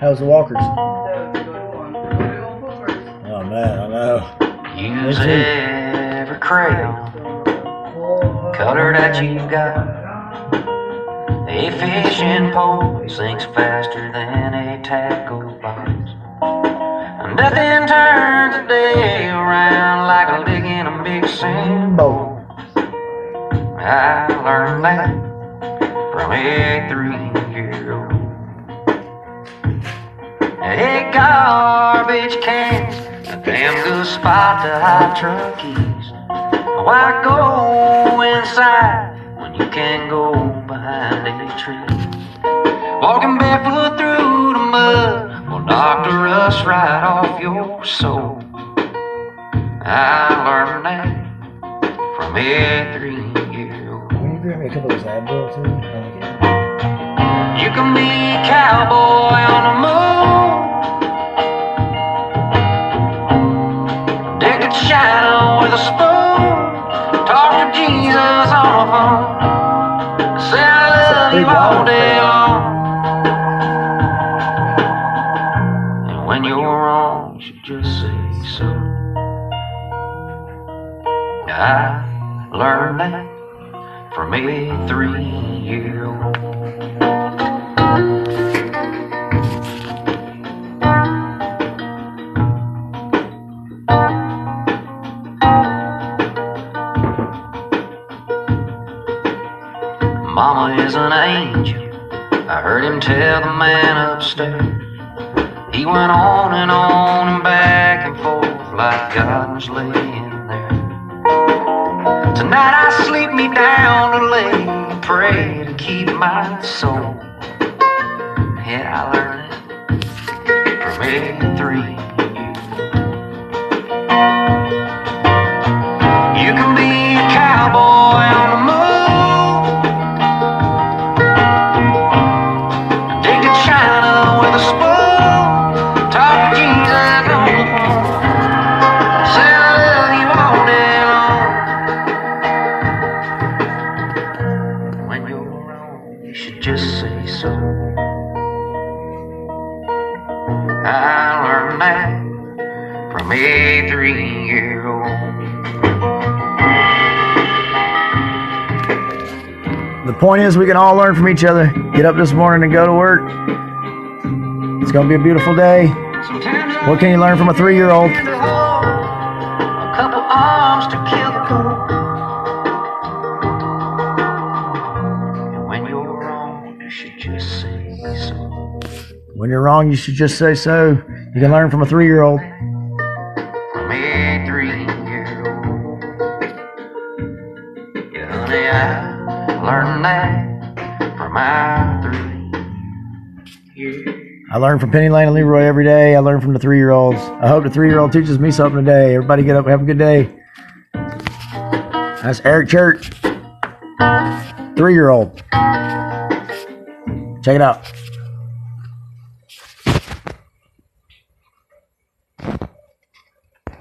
How's the walkers? That was a good one. Good old Bookers. Oh man, I know. Use Me too. every crayon color that you've got. A fishing pole sinks faster than a tackle box. Nothing a big sand bowl. I learned that from a three-year-old. Hey, garbage cans, a damn good spot to hide truck keys. Why go inside when you can go behind a tree? Walking barefoot through the mud will knock the rust right off your soul. I learned that from a three-year-old. Will you grab me a couple of Advil too? Thank you. You can be a cowboy on the moon. Dig the shadow with a spoon. Talk to Jesus on the phone. Say I love you all day I learned that from a three-year-old. Mama is an angel. I heard him tell the man upstairs. He went on and on and back and forth like God was laying there. Tonight I sleep me down to lay and pray to keep my soul. Yeah, I learned it from just say so. I learned that from a three-year-old. The point is, we can all learn from each other. Get up this morning and go to work. It's gonna be a beautiful day. What can you learn from a three-year-old? in the When you're wrong, you should just say so. You can learn from a three-year-old. From a three-year-old. Yeah, honey, I learned from. I learn from Penny Lane and Leroy every day. I learn from the three-year-olds. I hope the three-year-old teaches me something today. Everybody get up, have a good day. That's Eric Church, three-year-old. Check it out.